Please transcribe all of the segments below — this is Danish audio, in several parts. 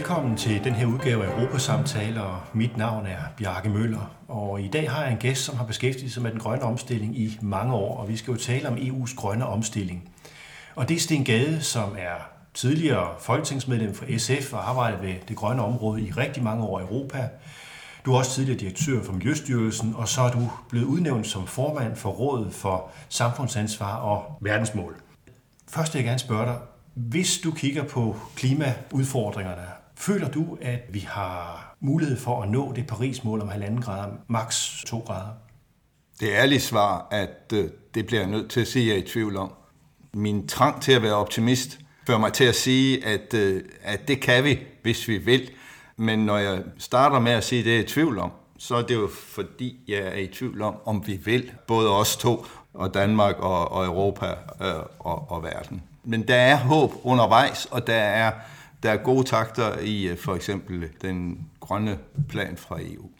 Velkommen til den her udgave af Europasamtaler. Mit navn er Bjarke Møller, og i dag har jeg en gæst, som har beskæftiget sig med den grønne omstilling i mange år, og vi skal jo tale om EU's grønne omstilling. Og det er Sten Gade, som er tidligere folketingsmedlem for SF og arbejdet ved det grønne område i rigtig mange år i Europa. Du er også tidligere direktør for Miljøstyrelsen, og så er du blevet udnævnt som formand for Rådet for Samfundsansvar og Verdensmål. Først vil jeg gerne spørge dig, hvis du kigger på klimaudfordringerne, føler du, at vi har mulighed for at nå det Paris-mål om halvanden grader, maks 2 grader? Det ærlige svar, at øh, det bliver jeg nødt til at sige, at jeg er i tvivl om. Min trang til at være optimist fører mig til at sige, at, øh, at det kan vi, hvis vi vil. Men når jeg starter med at sige, at det er jeg i tvivl om, så er det jo fordi, jeg er i tvivl om, om vi vil, både os to, og Danmark og, og Europa øh, og, og verden. Men der er håb undervejs, og der er, der er gode takter i øh, for eksempel øh, den grønne plan fra EU.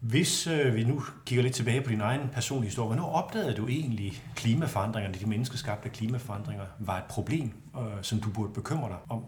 Hvis øh, vi nu kigger lidt tilbage på din egen personlige historie, hvornår opdagede du egentlig klimaforandringerne, de menneskeskabte klimaforandringer, var et problem, øh, som du burde bekymre dig om?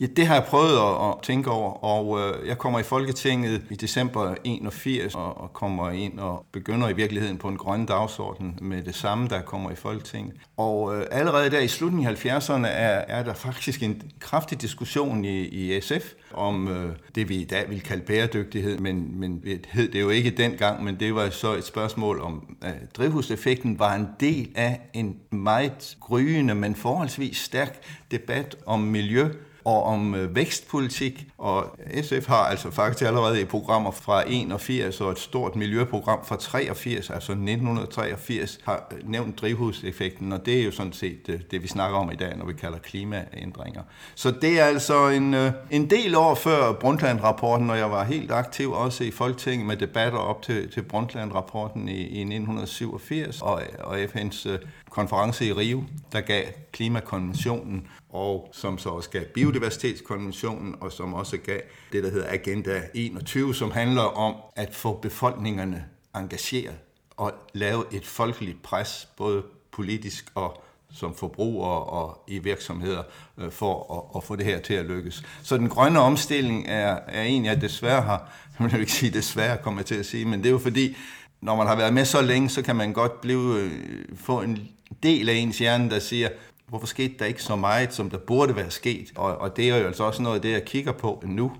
Ja, det har jeg prøvet at, at tænke over, og øh, jeg kommer i Folketinget i december 81 og, og kommer ind og begynder i virkeligheden på en grøn dagsorden med det samme, der kommer i Folketinget. Og øh, allerede der i slutningen af 70'erne er, er der faktisk en kraftig diskussion i, i SF om øh, det, vi i dag vil kalde bæredygtighed, men, men hed det jo ikke dengang, men det var så et spørgsmål om, at drivhuseffekten var en del af en meget gryende, men forholdsvis stærk debat om miljø og om øh, vækstpolitik. Og SF har altså faktisk allerede i programmer fra 81 og et stort miljøprogram fra 83, altså 1983, har øh, nævnt drivhuseffekten, og det er jo sådan set øh, det, vi snakker om i dag, når vi kalder klimaændringer. Så det er altså en, øh, en del år før Brundtland-rapporten, og jeg var helt aktiv også i Folketinget med debatter op til, til Brundtland-rapporten i, i 1987, og, og FN's øh, konference i Rio, der gav klimakonventionen, og som så også gav biodiversitetskonventionen, og som også gav det, der hedder Agenda 21, som handler om at få befolkningerne engageret og lave et folkeligt pres, både politisk og som forbrugere og i virksomheder øh, for at, at få det her til at lykkes. Så den grønne omstilling er, er en, jeg desværre har, jeg vil ikke sige desværre, kommer jeg til at sige, men det er jo fordi, når man har været med så længe, så kan man godt blive, øh, få en del af ens hjerne, der siger, hvorfor skete der ikke så meget, som der burde være sket? Og, og det er jo altså også noget af det, jeg kigger på nu,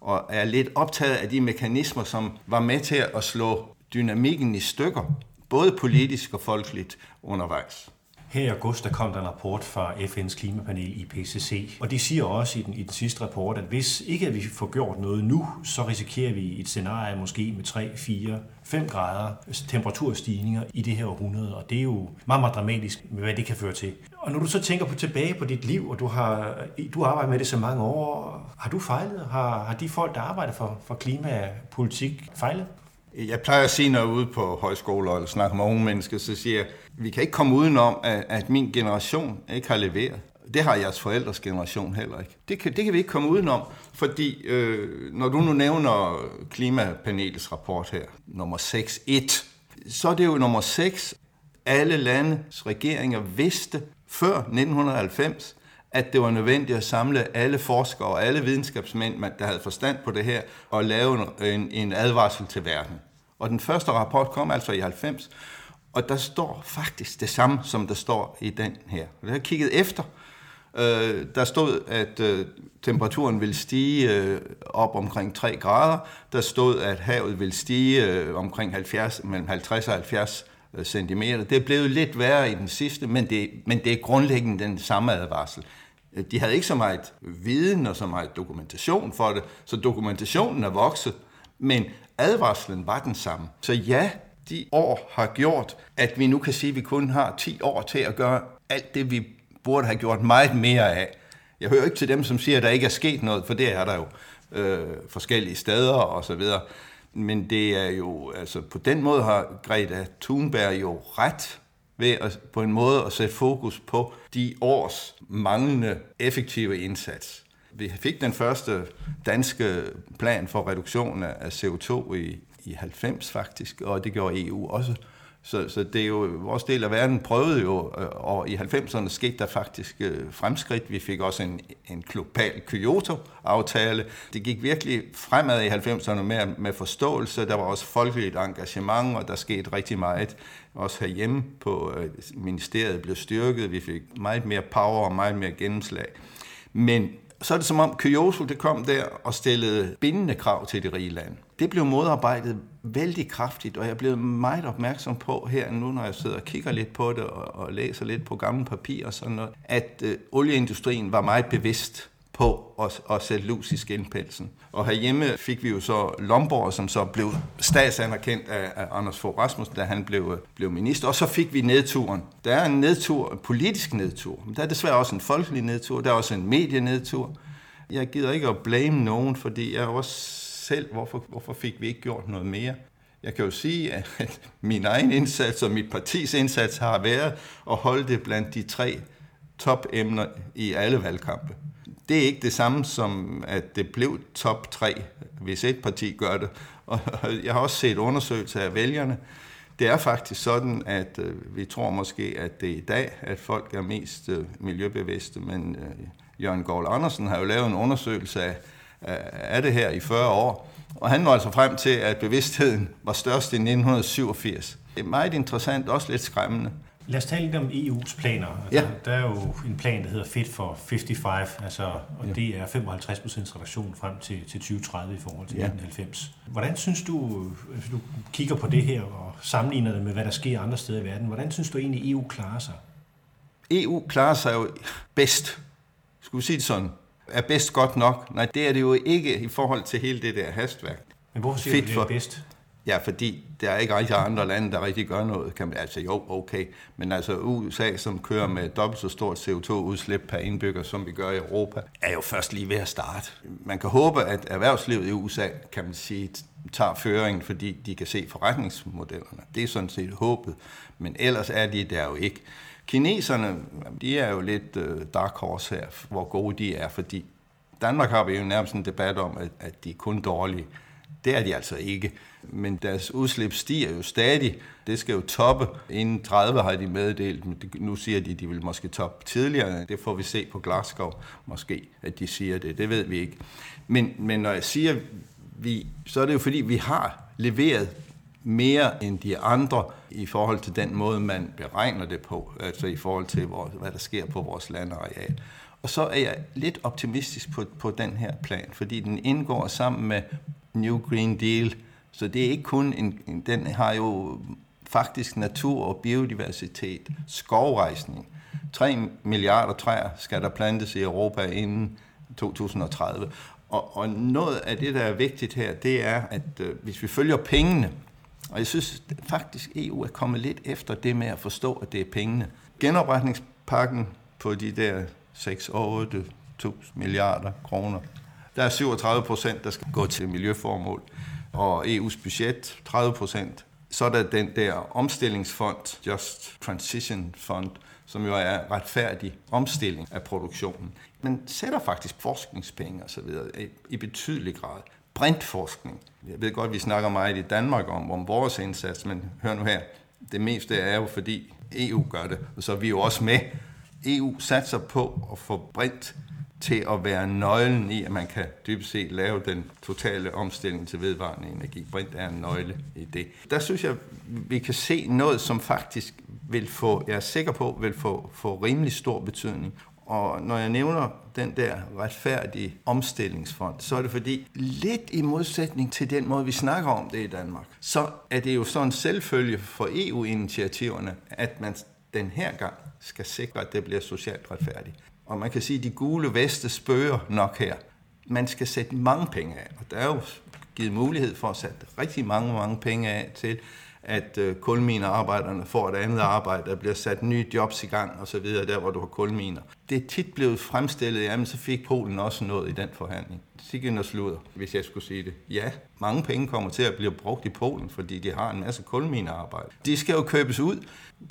og er lidt optaget af de mekanismer, som var med til at slå dynamikken i stykker, både politisk og folkeligt undervejs. Her i august der kom der en rapport fra FN's klimapanel IPCC, og de siger også i den, i den sidste rapport, at hvis ikke at vi får gjort noget nu, så risikerer vi et scenarie måske med 3, 4, 5 grader temperaturstigninger i det her århundrede, og det er jo meget, meget dramatisk, hvad det kan føre til. Og når du så tænker på tilbage på dit liv, og du har, du har arbejdet med det så mange år, har du fejlet? Har, har de folk, der arbejder for, for klimapolitik, fejlet? Jeg plejer at sige, når jeg er ude på højskoler eller snakker med unge mennesker, så siger jeg, vi kan ikke komme udenom, at, at min generation ikke har leveret. Det har jeres forældres generation heller ikke. Det kan, det kan vi ikke komme udenom, fordi øh, når du nu nævner klimapanelets rapport her, nummer 6.1, så er det jo nummer 6. Alle landes regeringer vidste før 1990, at det var nødvendigt at samle alle forskere og alle videnskabsmænd, der havde forstand på det her, og lave en, en advarsel til verden. Og den første rapport kom altså i 90, og der står faktisk det samme, som der står i den her. Jeg har kigget efter. Øh, der stod, at øh, temperaturen vil stige øh, op omkring 3 grader. Der stod, at havet vil stige øh, omkring 70, mellem 50 og 70 Øh, cm. Det er blevet lidt værre i den sidste, men det, men det er grundlæggende den samme advarsel. Øh, de havde ikke så meget viden og så meget dokumentation for det, så dokumentationen er vokset, men advarslen var den samme. Så ja, de år har gjort, at vi nu kan sige, at vi kun har 10 år til at gøre alt det, vi burde have gjort meget mere af. Jeg hører ikke til dem, som siger, at der ikke er sket noget, for det er der jo øh, forskellige steder og så videre. Men det er jo, altså på den måde har Greta Thunberg jo ret ved at, på en måde at sætte fokus på de års manglende effektive indsats. Vi fik den første danske plan for reduktion af CO2 i, i 90 faktisk, og det gjorde EU også så, så det er jo, vores del af verden prøvede jo, øh, og i 90'erne skete der faktisk øh, fremskridt. Vi fik også en, en global Kyoto-aftale. Det gik virkelig fremad i 90'erne med, med forståelse. Der var også folkeligt engagement, og der skete rigtig meget. Også herhjemme på øh, ministeriet blev styrket. Vi fik meget mere power og meget mere gennemslag. Men så er det som om Kyoto det kom der og stillede bindende krav til de rige land. Det blev modarbejdet vældig kraftigt, og jeg er blevet meget opmærksom på her nu, når jeg sidder og kigger lidt på det og, og læser lidt på gamle papirer og sådan noget, at øh, olieindustrien var meget bevidst på at, at sætte lus i skinpelsen. Og herhjemme fik vi jo så Lomborg, som så blev statsanerkendt af, af Anders Fogh Rasmussen, da han blev, øh, blev minister. Og så fik vi nedturen. Der er en nedtur, en politisk nedtur. Men der er desværre også en folkelig nedtur. Der er også en medienedtur. Jeg gider ikke at blame nogen, fordi jeg også selv, hvorfor, hvorfor fik vi ikke gjort noget mere? Jeg kan jo sige, at min egen indsats og mit partis indsats har været at holde det blandt de tre topemner i alle valgkampe. Det er ikke det samme som, at det blev top 3, hvis et parti gør det. Og jeg har også set undersøgelser af vælgerne. Det er faktisk sådan, at øh, vi tror måske, at det er i dag, at folk er mest øh, miljøbevidste, men øh, Jørgen Gård Andersen har jo lavet en undersøgelse af, af det her i 40 år, og han var altså frem til, at bevidstheden var størst i 1987. Det er meget interessant, også lidt skræmmende. Lad os tale lidt om EU's planer. Altså, ja. Der er jo en plan, der hedder Fit for 55, altså, og ja. det er 55% reduktion frem til, til 2030 i forhold til ja. 1990. Hvordan synes du, hvis du kigger på det her og sammenligner det med, hvad der sker andre steder i verden, hvordan synes du egentlig, EU klarer sig? EU klarer sig jo bedst, skulle vi sige det sådan, er bedst godt nok. Nej, det er det jo ikke i forhold til hele det der hastværk. Men hvorfor siger Fit du, det er bedst? Ja, fordi der er ikke rigtig andre lande, der rigtig gør noget. Kan man, altså jo, okay. Men altså USA, som kører med dobbelt så stort CO2-udslip per indbygger, som vi gør i Europa, er jo først lige ved at starte. Man kan håbe, at erhvervslivet i USA, kan man sige, tager føringen, fordi de kan se forretningsmodellerne. Det er sådan set håbet. Men ellers er de der jo ikke. Kineserne, de er jo lidt øh, dark horse her, hvor gode de er, fordi Danmark har vi jo nærmest en debat om, at, at de er kun dårlige. Det er de altså ikke. Men deres udslip stiger jo stadig. Det skal jo toppe. Inden 30 har de meddelt, men nu siger de, at de vil måske toppe tidligere. Det får vi se på Glasgow måske, at de siger det. Det ved vi ikke. Men, men når jeg siger vi, så er det jo fordi, vi har leveret mere end de andre i forhold til den måde, man beregner det på, altså i forhold til, hvor, hvad der sker på vores landareal. Og så er jeg lidt optimistisk på, på den her plan, fordi den indgår sammen med New Green Deal, så det er ikke kun en, en den har jo faktisk natur og biodiversitet, skovrejsning. 3 milliarder træer skal der plantes i Europa inden 2030. Og, og noget af det, der er vigtigt her, det er, at øh, hvis vi følger pengene, og jeg synes faktisk, EU er kommet lidt efter det med at forstå, at det er pengene. Genopretningspakken på de der 6-8 milliarder kroner, der er 37 procent, der skal gå til miljøformål, og EU's budget 30 procent. Så er der den der omstillingsfond, Just Transition Fund, som jo er retfærdig omstilling af produktionen. Man sætter faktisk forskningspenge og så videre i betydelig grad brintforskning. Jeg ved godt, at vi snakker meget i Danmark om, om vores indsats, men hør nu her, det meste er jo fordi EU gør det, og så er vi jo også med. EU satser på at få brint til at være nøglen i, at man kan dybest set lave den totale omstilling til vedvarende energi. Brint er en nøgle i det. Der synes jeg, vi kan se noget, som faktisk vil få, jeg er sikker på, vil få, få rimelig stor betydning. Og når jeg nævner den der retfærdige omstillingsfond, så er det fordi, lidt i modsætning til den måde, vi snakker om det i Danmark, så er det jo sådan en selvfølge for EU-initiativerne, at man den her gang skal sikre, at det bliver socialt retfærdigt. Og man kan sige, at de gule veste spørger nok her. Man skal sætte mange penge af, og der er jo givet mulighed for at sætte rigtig mange, mange penge af til, at øh, får et andet arbejde, der bliver sat nye jobs i gang osv., der hvor du har kulminer. Det er tit blevet fremstillet, jamen så fik Polen også noget i den forhandling. Sikke og sludder, hvis jeg skulle sige det. Ja, mange penge kommer til at blive brugt i Polen, fordi de har en masse kulminerarbejde. De skal jo købes ud.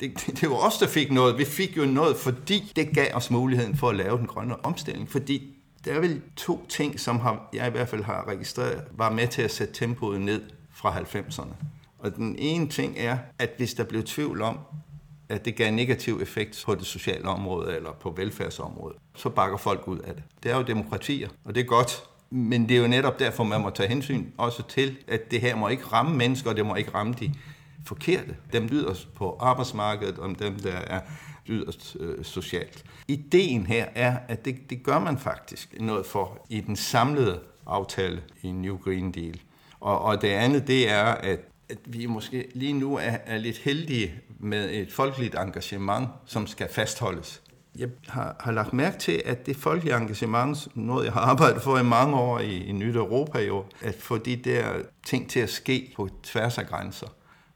Det, det, det var os, der fik noget. Vi fik jo noget, fordi det gav os muligheden for at lave den grønne omstilling. Fordi der er vel to ting, som har, jeg i hvert fald har registreret, var med til at sætte tempoet ned fra 90'erne. Og den ene ting er, at hvis der blev tvivl om, at det gav negativ effekt på det sociale område eller på velfærdsområdet, så bakker folk ud af det. Det er jo demokratier, og det er godt. Men det er jo netop derfor, man må tage hensyn også til, at det her må ikke ramme mennesker, og det må ikke ramme de forkerte. Dem yderst på arbejdsmarkedet, om dem, der er yderst øh, socialt. Ideen her er, at det, det gør man faktisk noget for i den samlede aftale i New Green Deal. Og, og det andet, det er, at, at vi måske lige nu er, er lidt heldige med et folkeligt engagement, som skal fastholdes. Jeg har, har lagt mærke til, at det folkelige engagement, noget jeg har arbejdet for i mange år i, i Nyt Europa jo, at få de der ting til at ske på tværs af grænser.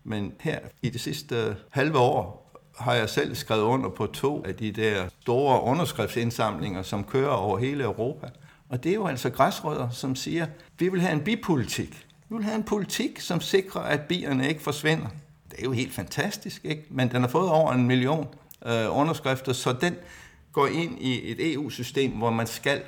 Men her i det sidste halve år har jeg selv skrevet under på to af de der store underskriftsindsamlinger, som kører over hele Europa. Og det er jo altså græsrødder, som siger, vi vil have en bipolitik. Vi vil have en politik, som sikrer, at bierne ikke forsvinder. Det er jo helt fantastisk, ikke? Men den har fået over en million øh, underskrifter, så den går ind i et EU-system, hvor man skal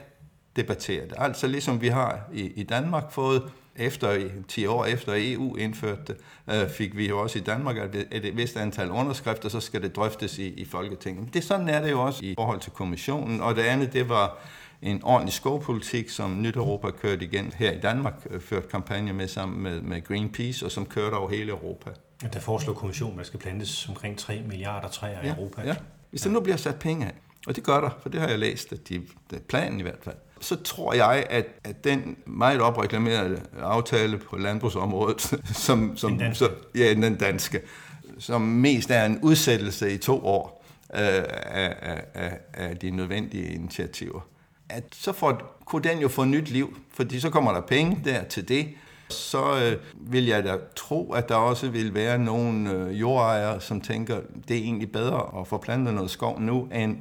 debattere det. Altså ligesom vi har i, i Danmark fået efter 10 år efter EU indførte det, øh, fik vi jo også i Danmark, at et vist antal underskrifter, så skal det drøftes i, i Folketinget. Det sådan er det jo også i forhold til kommissionen. Og det andet, det var en ordentlig skovpolitik, som Nyt Europa kørte igen her i Danmark, øh, ført kampagne med sammen med, med Greenpeace, og som kørte over hele Europa. Der foreslår kommissionen, at der skal plantes omkring 3 milliarder træer ja, i Europa. Ja, hvis der nu bliver sat penge af, og det gør der, for det har jeg læst, at de, det er planen i hvert fald, så tror jeg, at, at den meget opreklamerede aftale på landbrugsområdet, som, som, den så, ja, den danske, som mest er en udsættelse i to år øh, af, af, af de nødvendige initiativer, at så får, kunne den jo få nyt liv, fordi så kommer der penge der til det, så øh, vil jeg da tro, at der også vil være nogle øh, jordejere, som tænker, det er egentlig bedre at få plantet noget skov nu, end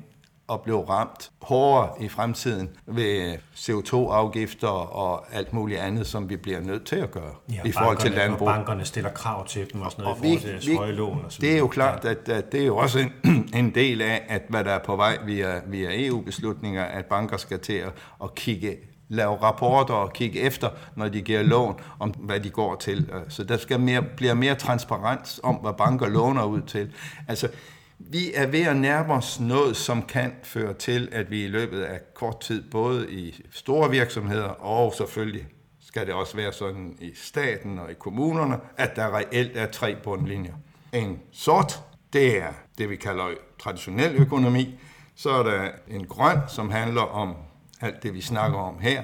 at blive ramt hårdere i fremtiden ved CO2-afgifter og alt muligt andet, som vi bliver nødt til at gøre ja, i forhold til landbrug. Og bankerne stiller krav til dem og sådan noget og i forhold til høje lån. Og så det er jo klart, at, at det er jo også en, en del af, at hvad der er på vej via, via EU-beslutninger, at banker skal til at, at kigge lave rapporter og kigge efter, når de giver lån, om hvad de går til. Så der skal mere, bliver mere transparens om, hvad banker låner ud til. Altså, vi er ved at nærme os noget, som kan føre til, at vi i løbet af kort tid, både i store virksomheder og selvfølgelig skal det også være sådan i staten og i kommunerne, at der reelt er tre bundlinjer. En sort, det er det, vi kalder traditionel økonomi. Så er der en grøn, som handler om alt det, vi snakker om her.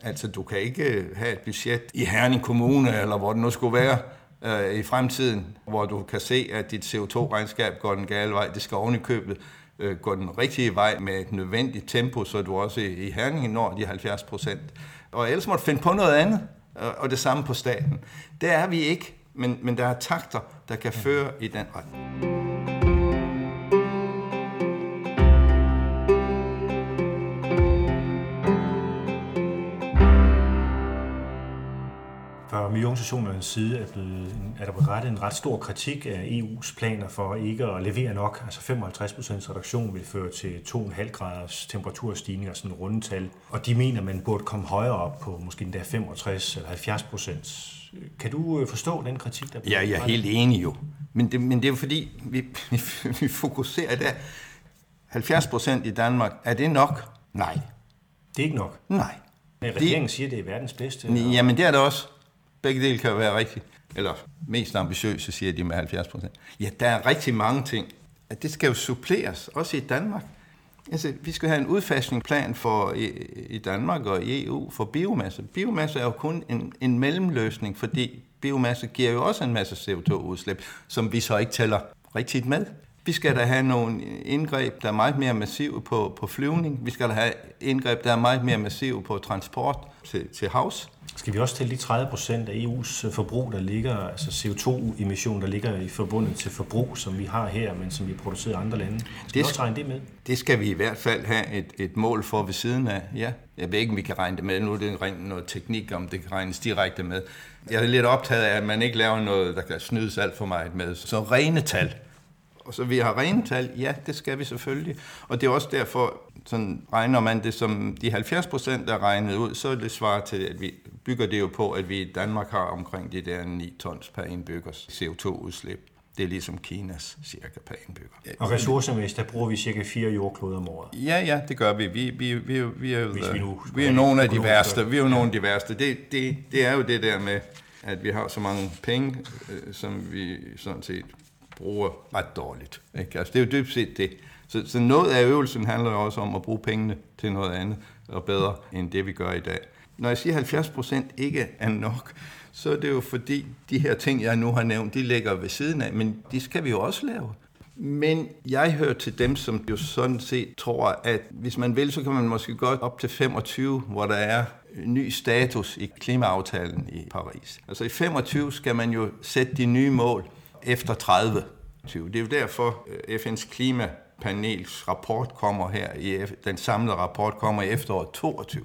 Altså, du kan ikke have et budget i Herning Kommune, eller hvor det nu skulle være, øh, i fremtiden, hvor du kan se, at dit CO2-regnskab går den gale vej. Det skal oven i købet øh, gå den rigtige vej med et nødvendigt tempo, så du også i, i Herning når de 70 procent. Og ellers må du finde på noget andet, øh, og det samme på staten. Der er vi ikke, men, men der er takter, der kan føre i den retning. Miljøorganisationernes side er, blevet, er der blevet rettet en ret stor kritik af EU's planer for ikke at levere nok. Altså 55 procents reduktion vil føre til 2,5 graders temperaturstigning og sådan en rundetal. Og de mener, man burde komme højere op på måske endda 65 eller 70 procent. Kan du øh, forstå den kritik, der bliver Ja, jeg er helt enig jo. Men det, men det er jo fordi, vi, vi, vi fokuserer der. 70 procent i Danmark, er det nok? Nej. Det er ikke nok? Nej. Men regeringen siger, at det er verdens bedste. Jamen, det er det også. Begge dele kan være rigtigt. Eller mest ambitiøse, siger de med 70 procent. Ja, der er rigtig mange ting. At det skal jo suppleres, også i Danmark. Altså, vi skal have en udfasningsplan for i, i Danmark og i EU for biomasse. Biomasse er jo kun en, en mellemløsning, fordi biomasse giver jo også en masse CO2-udslip, som vi så ikke tæller rigtigt med. Vi skal da have nogle indgreb, der er meget mere massive på, på flyvning. Vi skal da have indgreb, der er meget mere massive på transport til, til havs. Skal vi også til de 30 procent af EU's forbrug, der ligger, altså CO2-emission, der ligger i forbundet til forbrug, som vi har her, men som vi producerer i andre lande? Skal det, vi også regne det med? Det skal vi i hvert fald have et, et mål for ved siden af, ja. Jeg ved ikke, om vi kan regne det med. Nu er det rent noget teknik, om det kan regnes direkte med. Jeg er lidt optaget af, at man ikke laver noget, der kan snydes alt for meget med. Så rene tal Og så vi har rene tal, ja, det skal vi selvfølgelig. Og det er også derfor, sådan regner man det som de 70 procent, der er regnet ud, så er det svar til, at vi bygger det jo på, at vi i Danmark har omkring de der 9 tons per indbyggers CO2-udslip. Det er ligesom Kinas cirka per indbygger. Og ressourcemæssigt, der bruger vi cirka fire jordkloder om året. Ja, ja, det gør vi. Vi, vi, vi, vi er jo, vi, nu vi er nogle af de værste. Vi er jo nogle af de værste. Det, det, det er jo det der med, at vi har så mange penge, øh, som vi sådan set bruger ret dårligt. Ikke? Altså, det er jo dybt set det. Så, så noget af øvelsen handler jo også om at bruge pengene til noget andet og bedre end det, vi gør i dag. Når jeg siger, at 70 procent ikke er nok, så er det jo fordi, de her ting, jeg nu har nævnt, de ligger ved siden af, men de skal vi jo også lave. Men jeg hører til dem, som jo sådan set tror, at hvis man vil, så kan man måske godt op til 25, hvor der er ny status i klimaaftalen i Paris. Altså i 25 skal man jo sætte de nye mål efter 30. Det er jo derfor, øh, FN's klimapanels rapport kommer her, i den samlede rapport kommer i efteråret 22.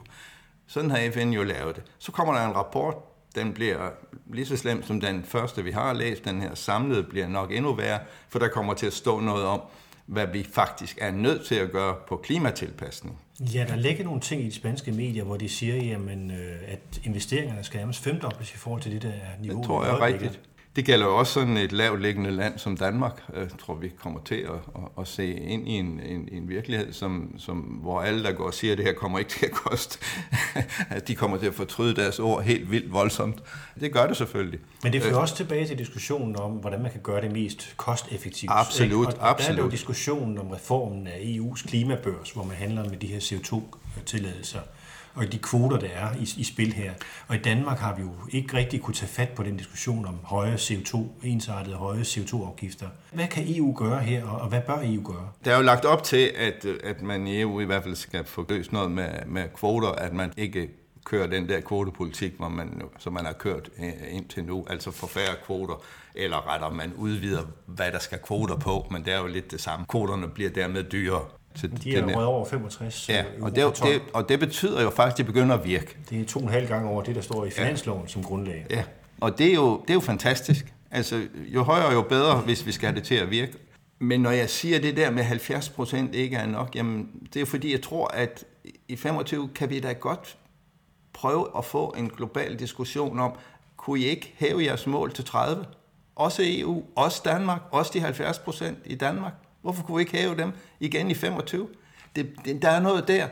Sådan har FN jo lavet det. Så kommer der en rapport, den bliver lige så slem som den første, vi har læst. Den her samlede bliver nok endnu værre, for der kommer til at stå noget om, hvad vi faktisk er nødt til at gøre på klimatilpasning. Ja, der ligger nogle ting i de spanske medier, hvor de siger, jamen, øh, at investeringerne skal nærmest femdobles i forhold til det der niveau. Det tror jeg er rigtigt. Det gælder jo også sådan et lavliggende land som Danmark. Jeg tror, vi kommer til at, at, at se ind i en, en, en virkelighed, som, som, hvor alle, der går og siger, at det her kommer ikke til at koste, at de kommer til at fortryde deres ord helt vildt voldsomt. Det gør det selvfølgelig. Men det fører også tilbage til diskussionen om, hvordan man kan gøre det mest kosteffektivt. Absolut, og, og absolut. der er jo diskussionen om reformen af EU's klimabørs, hvor man handler med de her CO2-tilladelser og de kvoter, der er i, i spil her. Og i Danmark har vi jo ikke rigtig kunne tage fat på den diskussion om høje CO2, ensartede høje CO2-afgifter. Hvad kan EU gøre her, og hvad bør EU gøre? Der er jo lagt op til, at, at man i EU i hvert fald skal få løst noget med, med kvoter, at man ikke kører den der kvotepolitik, hvor man, som man har kørt øh, indtil nu, altså for færre kvoter, eller retter man udvider, hvad der skal kvoter på, men det er jo lidt det samme. Kvoterne bliver dermed dyrere. Til de er røget over 65 Ja, og det, det, og det betyder jo faktisk, at det begynder at virke. Det er to og en halv gang over det, der står i finansloven ja. som grundlag. Ja, og det er, jo, det er jo fantastisk. Altså, jo højere, jo bedre, hvis vi skal have det til at virke. Men når jeg siger det der med 70 procent ikke er nok, jamen, det er jo fordi, jeg tror, at i 25 kan vi da godt prøve at få en global diskussion om, kunne I ikke hæve jeres mål til 30? Også EU, også Danmark, også de 70 procent i Danmark. Hvorfor kunne vi ikke hæve dem igen i 25? Det, det, der er noget der,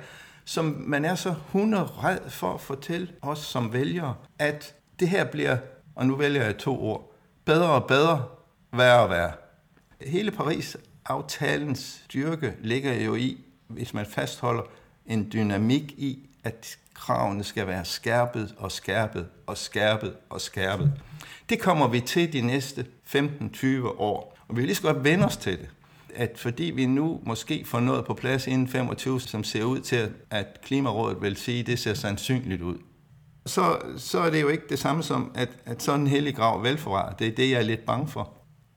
som man er så hunderred for at fortælle os som vælgere, at det her bliver, og nu vælger jeg to ord, bedre og bedre, værre og værre. Hele Paris-aftalens styrke ligger jo i, hvis man fastholder en dynamik i, at kravene skal være skærpet og skærpet og skærpet og skærpet. Det kommer vi til de næste 15-20 år, og vi vil lige så godt vende os til det at fordi vi nu måske får noget på plads inden 25, som ser ud til, at Klimarådet vil sige, at det ser sandsynligt ud, så, så er det jo ikke det samme som, at, at sådan en hellig grav velforvarer. Det er det, jeg er lidt bange for.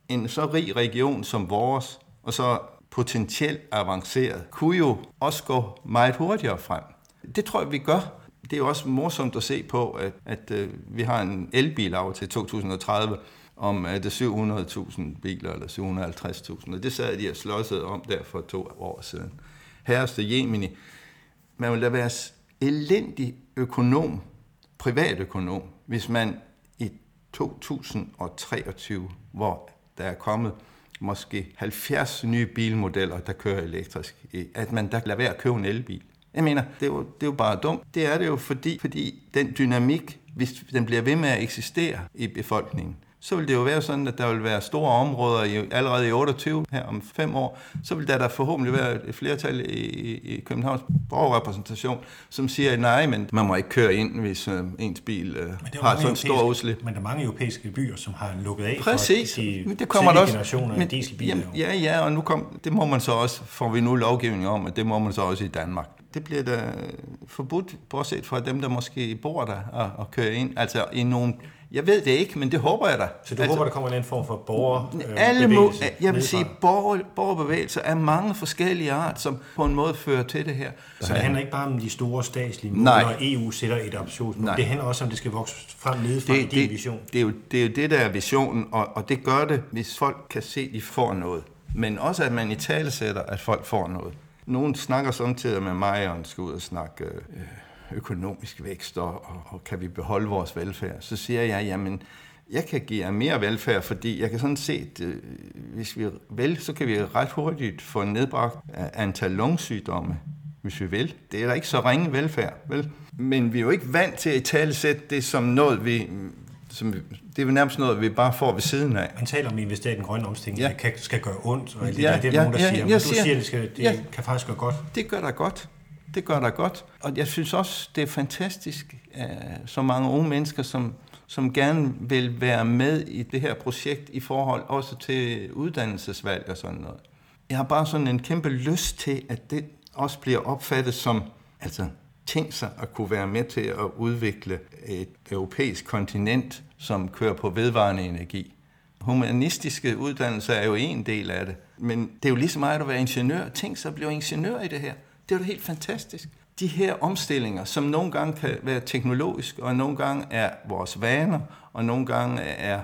En så rig region som vores, og så potentielt avanceret, kunne jo også gå meget hurtigere frem. Det tror jeg, vi gør. Det er jo også morsomt at se på, at, at, at vi har en elbil af til 2030, om er det 700.000 biler eller 750.000, og det sad de og slåsede om der for to år siden. Herreste Jemini, man vil da være elendig økonom, privatøkonom, hvis man i 2023, hvor der er kommet måske 70 nye bilmodeller, der kører elektrisk, at man der lader være at købe en elbil. Jeg mener, det er, jo, det er jo bare dumt. Det er det jo, fordi, fordi den dynamik, hvis den bliver ved med at eksistere i befolkningen, så vil det jo være sådan, at der vil være store områder i, allerede i 28 her om fem år, så vil der, der forhåbentlig være et flertal i, i Københavns borgerrepræsentation, som siger, nej, men man må ikke køre ind, hvis øh, ens bil øh, har sådan en stor udslip. Men der er mange europæiske byer, som har lukket af Præcis. for de men det kommer også, generationer men, af dieselbiler. Jamen, ja, ja, og nu kom, det må man så også, får vi nu lovgivning om, at det må man så også i Danmark. Det bliver da forbudt, bortset fra dem, der måske bor der og, og kører ind, altså i nogle jeg ved det ikke, men det håber jeg da. Så du altså, håber, der kommer en anden form for borgerbevægelse? Øh, jeg vil sige, borger, borgerbevægelser er mange forskellige art, som på en måde fører til det her. Så det handler ikke bare om de store statslige mål, når EU sætter et ambitionsmål. Det handler også om, det skal vokse frem nedefra det, i din vision. Det er, jo, det er jo det, der er visionen, og, og det gør det, hvis folk kan se, at de får noget. men også at man i tale sætter, at folk får noget. Nogen snakker samtidig med mig, og skal ud og snakke øh, økonomisk vækst, og, og, og kan vi beholde vores velfærd? Så siger jeg, jamen, jeg kan give mere velfærd, fordi jeg kan sådan set, øh, hvis vi vil, så kan vi ret hurtigt få nedbragt antal lungsygdomme, hvis vi vil. Det er da ikke så ringe velfærd, vel? Men vi er jo ikke vant til at tale sætte det som noget, vi, som, det er nærmest noget, vi bare får ved siden af. Man taler om at investere i den grønne omstilling, ja. det kan, skal gøre ondt, og det, ja, det er ja, nogen, der ja, siger, men du siger, siger, det, skal, det ja, kan faktisk gøre godt. Det gør da godt. Det gør da godt. Og jeg synes også, det er fantastisk, at så mange unge mennesker, som, som gerne vil være med i det her projekt i forhold også til uddannelsesvalg og sådan noget. Jeg har bare sådan en kæmpe lyst til, at det også bliver opfattet som, altså tænkt sig at kunne være med til at udvikle et europæisk kontinent, som kører på vedvarende energi. Humanistiske uddannelser er jo en del af det, men det er jo lige så meget at være ingeniør. Tænk sig at blive ingeniør i det her. Det er jo helt fantastisk. De her omstillinger, som nogle gange kan være teknologiske, og nogle gange er vores vaner, og nogle gange er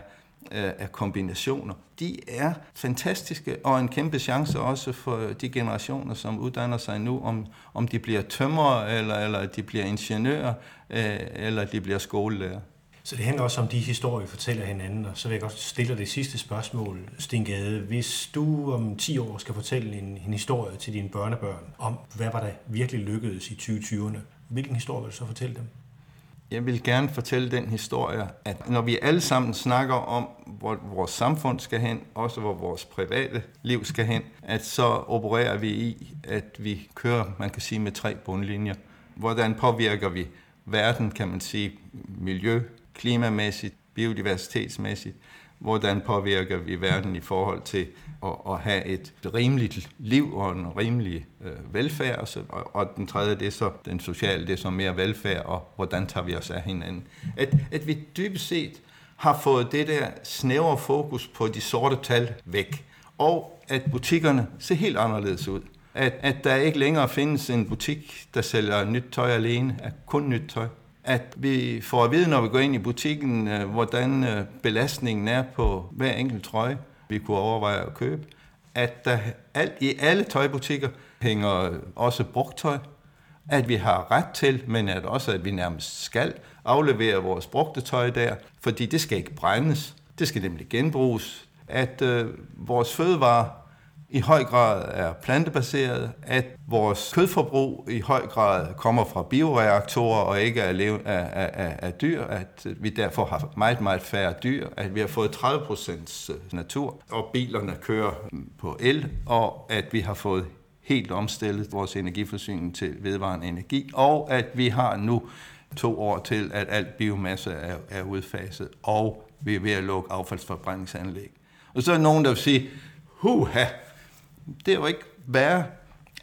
er kombinationer. De er fantastiske og en kæmpe chance også for de generationer, som uddanner sig nu, om, om de bliver tømrere, eller, eller de bliver ingeniører, øh, eller de bliver skolelærer. Så det handler også om de historier, vi fortæller hinanden, og så vil jeg godt stille det sidste spørgsmål, Sten Gade. Hvis du om 10 år skal fortælle en, en historie til dine børnebørn om, hvad var der virkelig lykkedes i 2020'erne, hvilken historie vil du så fortælle dem? Jeg vil gerne fortælle den historie, at når vi alle sammen snakker om, hvor vores samfund skal hen, også hvor vores private liv skal hen, at så opererer vi i, at vi kører, man kan sige, med tre bundlinjer. Hvordan påvirker vi verden, kan man sige, miljø, klimamæssigt, biodiversitetsmæssigt, hvordan påvirker vi verden i forhold til at, at have et rimeligt liv og en rimelig øh, velfærd. Og, så, og, og den tredje, det er så den sociale, det er så mere velfærd, og hvordan tager vi os af hinanden. At, at vi dybest set har fået det der snævre fokus på de sorte tal væk, og at butikkerne ser helt anderledes ud. At, at der ikke længere findes en butik, der sælger nyt tøj alene, at kun nyt tøj at vi får at vide, når vi går ind i butikken, øh, hvordan øh, belastningen er på hver enkelt trøje, vi kunne overveje at købe. At der alt, i alle tøjbutikker hænger også brugtøj, at vi har ret til, men at også at vi nærmest skal aflevere vores brugte tøj der, fordi det skal ikke brændes, det skal nemlig genbruges. At øh, vores fødevarer i høj grad er plantebaseret, at vores kødforbrug i høj grad kommer fra bioreaktorer og ikke af, af, af, af dyr, at vi derfor har meget, meget færre dyr, at vi har fået 30 procent øh, natur, og bilerne kører mm, på el, og at vi har fået helt omstillet vores energiforsyning til vedvarende energi, og at vi har nu to år til, at alt biomasse er, er udfaset, og vi er ved at lukke affaldsforbrændingsanlæg. Og så er nogen, der vil sige, huha, det er jo ikke værre,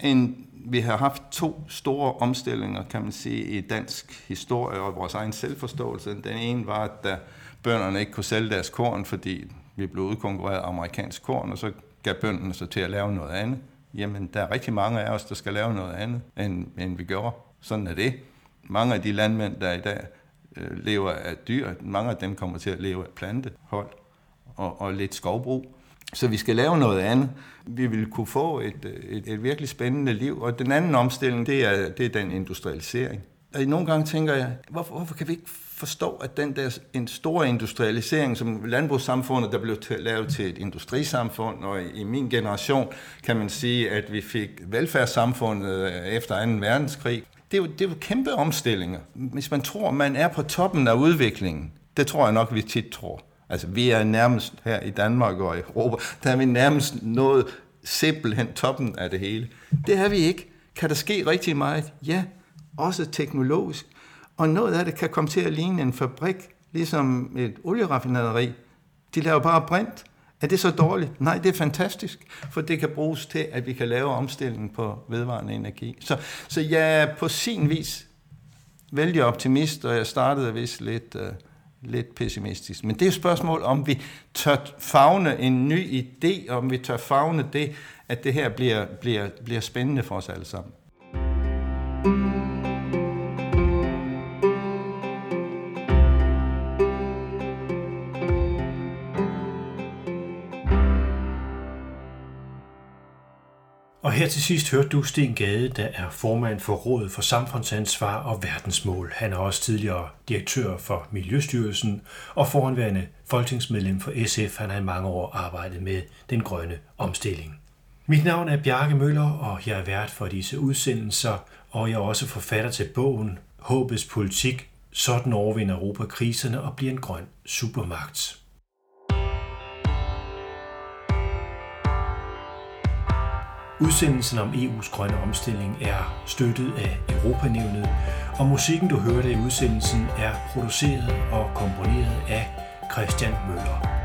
end vi har haft to store omstillinger, kan man sige, i dansk historie og vores egen selvforståelse. Den ene var, at da bønderne ikke kunne sælge deres korn, fordi vi blev udkonkurreret af amerikansk korn, og så gav bønderne sig til at lave noget andet. Jamen, der er rigtig mange af os, der skal lave noget andet, end, end vi gjorde. Sådan er det. Mange af de landmænd, der i dag øh, lever af dyr, mange af dem kommer til at leve af plantehold og, og lidt skovbrug. Så vi skal lave noget andet. Vi vil kunne få et, et, et virkelig spændende liv. Og den anden omstilling, det er, det er den industrialisering. Og nogle gange tænker jeg, hvorfor, hvorfor kan vi ikke forstå, at den der en stor industrialisering, som landbrugssamfundet, der blev lavet til et industrisamfund, og i, i min generation kan man sige, at vi fik velfærdssamfundet øh, efter 2. verdenskrig. Det er, jo, det er jo kæmpe omstillinger. Hvis man tror, man er på toppen af udviklingen, det tror jeg nok, vi tit tror Altså, vi er nærmest her i Danmark og i Europa, der er vi nærmest nået simpelthen toppen af det hele. Det er vi ikke. Kan der ske rigtig meget? Ja, også teknologisk. Og noget af det kan komme til at ligne en fabrik, ligesom et olieraffinaderi. De laver bare brint. Er det så dårligt? Nej, det er fantastisk, for det kan bruges til, at vi kan lave omstillingen på vedvarende energi. Så, så jeg er på sin vis vældig optimist, og jeg startede vist lidt... Øh, lidt pessimistisk. Men det er et spørgsmål, om vi tør fagne en ny idé, om vi tør fagne det, at det her bliver, bliver, bliver spændende for os alle sammen. Her til sidst hørte du Sten Gade, der er formand for Rådet for Samfundsansvar og Verdensmål. Han er også tidligere direktør for Miljøstyrelsen og foranværende folketingsmedlem for SF. Han har i mange år arbejdet med den grønne omstilling. Mit navn er Bjarke Møller, og jeg er vært for disse udsendelser, og jeg er også forfatter til bogen Håbets politik. Sådan overvinder Europa kriserne og bliver en grøn supermagt. Udsendelsen om EU's grønne omstilling er støttet af Europanævnet, og musikken, du hørte i udsendelsen, er produceret og komponeret af Christian Møller.